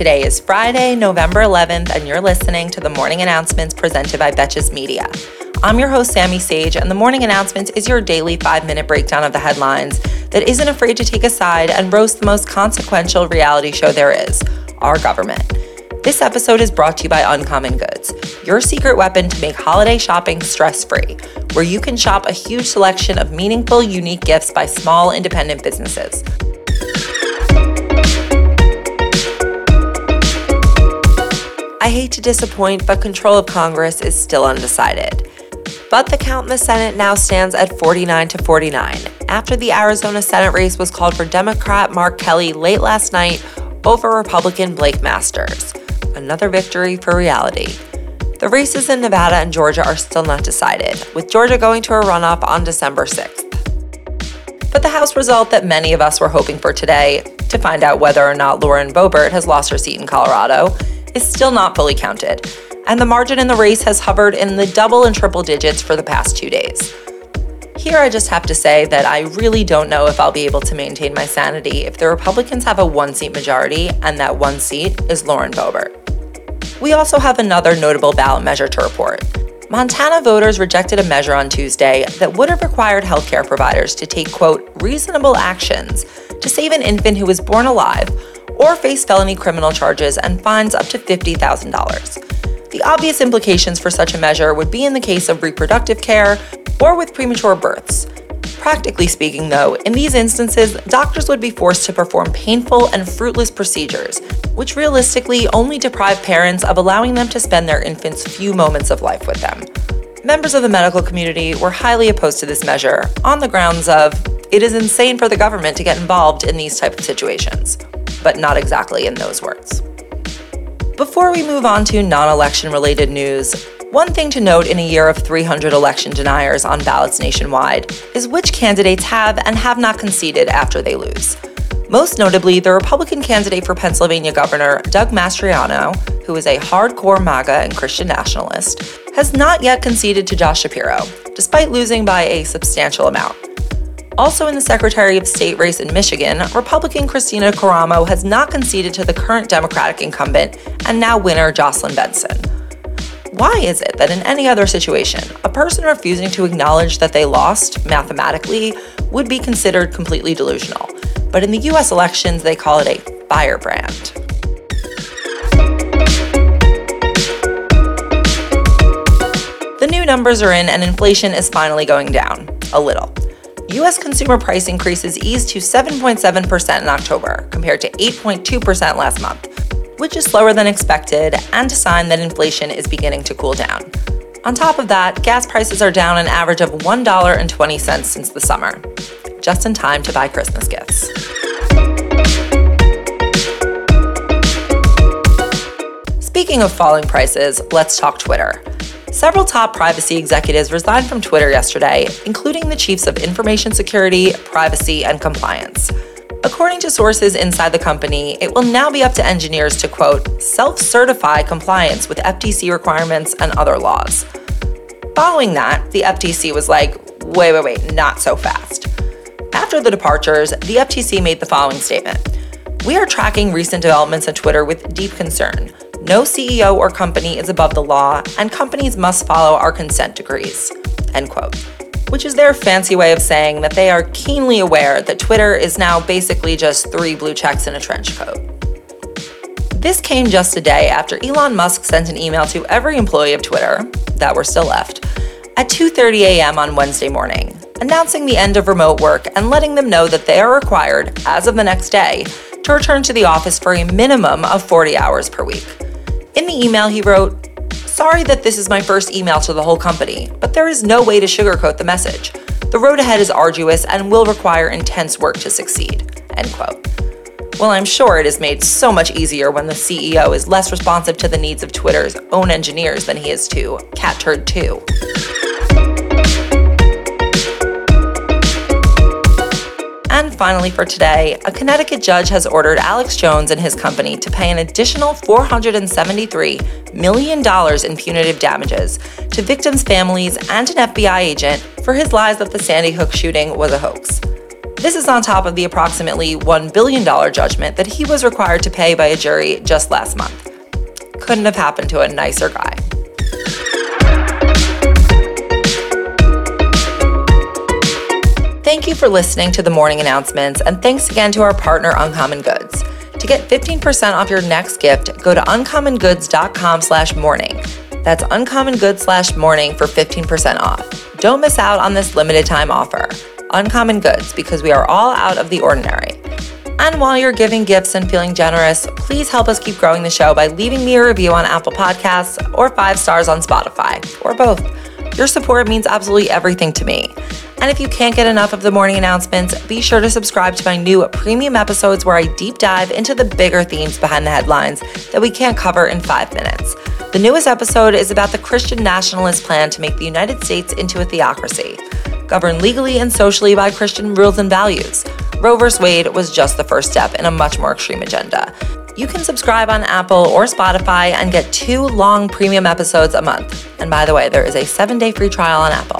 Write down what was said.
Today is Friday, November 11th, and you're listening to the morning announcements presented by Betches Media. I'm your host, Sammy Sage, and the morning announcements is your daily five minute breakdown of the headlines that isn't afraid to take a side and roast the most consequential reality show there is our government. This episode is brought to you by Uncommon Goods, your secret weapon to make holiday shopping stress free, where you can shop a huge selection of meaningful, unique gifts by small, independent businesses. I hate to disappoint, but control of Congress is still undecided. But the count in the Senate now stands at 49 to 49 after the Arizona Senate race was called for Democrat Mark Kelly late last night over Republican Blake Masters. Another victory for reality. The races in Nevada and Georgia are still not decided, with Georgia going to a runoff on December 6th. But the House result that many of us were hoping for today, to find out whether or not Lauren Boebert has lost her seat in Colorado, is still not fully counted, and the margin in the race has hovered in the double and triple digits for the past two days. Here, I just have to say that I really don't know if I'll be able to maintain my sanity if the Republicans have a one seat majority and that one seat is Lauren Boebert. We also have another notable ballot measure to report. Montana voters rejected a measure on Tuesday that would have required healthcare providers to take, quote, reasonable actions to save an infant who was born alive or face felony criminal charges and fines up to $50,000. The obvious implications for such a measure would be in the case of reproductive care or with premature births. Practically speaking, though, in these instances, doctors would be forced to perform painful and fruitless procedures, which realistically only deprive parents of allowing them to spend their infant's few moments of life with them. Members of the medical community were highly opposed to this measure on the grounds of it is insane for the government to get involved in these type of situations but not exactly in those words. Before we move on to non election related news, one thing to note in a year of 300 election deniers on ballots nationwide is which candidates have and have not conceded after they lose. Most notably, the Republican candidate for Pennsylvania Governor, Doug Mastriano, who is a hardcore MAGA and Christian nationalist, has not yet conceded to Josh Shapiro, despite losing by a substantial amount. Also in the Secretary of State race in Michigan, Republican Kristina Karamo has not conceded to the current Democratic incumbent and now winner Jocelyn Benson. Why is it that in any other situation, a person refusing to acknowledge that they lost mathematically would be considered completely delusional? But in the US elections, they call it a firebrand. The new numbers are in, and inflation is finally going down a little. U.S. consumer price increases eased to 7.7% in October, compared to 8.2% last month, which is slower than expected and a sign that inflation is beginning to cool down. On top of that, gas prices are down an average of $1.20 since the summer, just in time to buy Christmas gifts. Speaking of falling prices, let's talk Twitter. Several top privacy executives resigned from Twitter yesterday, including the chiefs of information security, privacy, and compliance. According to sources inside the company, it will now be up to engineers to quote, self certify compliance with FTC requirements and other laws. Following that, the FTC was like, wait, wait, wait, not so fast. After the departures, the FTC made the following statement We are tracking recent developments on Twitter with deep concern. No CEO or company is above the law, and companies must follow our consent decrees. End quote. Which is their fancy way of saying that they are keenly aware that Twitter is now basically just three blue checks in a trench coat. This came just a day after Elon Musk sent an email to every employee of Twitter that were still left at 2:30 a.m. on Wednesday morning, announcing the end of remote work and letting them know that they are required as of the next day to return to the office for a minimum of 40 hours per week. In the email, he wrote, Sorry that this is my first email to the whole company, but there is no way to sugarcoat the message. The road ahead is arduous and will require intense work to succeed. End quote. Well, I'm sure it is made so much easier when the CEO is less responsive to the needs of Twitter's own engineers than he is to Cat Turd 2. And finally, for today, a Connecticut judge has ordered Alex Jones and his company to pay an additional $473 million in punitive damages to victims' families and an FBI agent for his lies that the Sandy Hook shooting was a hoax. This is on top of the approximately $1 billion judgment that he was required to pay by a jury just last month. Couldn't have happened to a nicer guy. Thank you for listening to the morning announcements, and thanks again to our partner Uncommon Goods. To get 15% off your next gift, go to uncommongoods.com slash morning. That's uncommon goods slash morning for 15% off. Don't miss out on this limited time offer. Uncommon Goods, because we are all out of the ordinary. And while you're giving gifts and feeling generous, please help us keep growing the show by leaving me a review on Apple Podcasts or five stars on Spotify, or both. Your support means absolutely everything to me. And if you can't get enough of the morning announcements, be sure to subscribe to my new premium episodes where I deep dive into the bigger themes behind the headlines that we can't cover in five minutes. The newest episode is about the Christian nationalist plan to make the United States into a theocracy, governed legally and socially by Christian rules and values. Roe v. Wade was just the first step in a much more extreme agenda. You can subscribe on Apple or Spotify and get two long premium episodes a month. And by the way, there is a seven day free trial on Apple.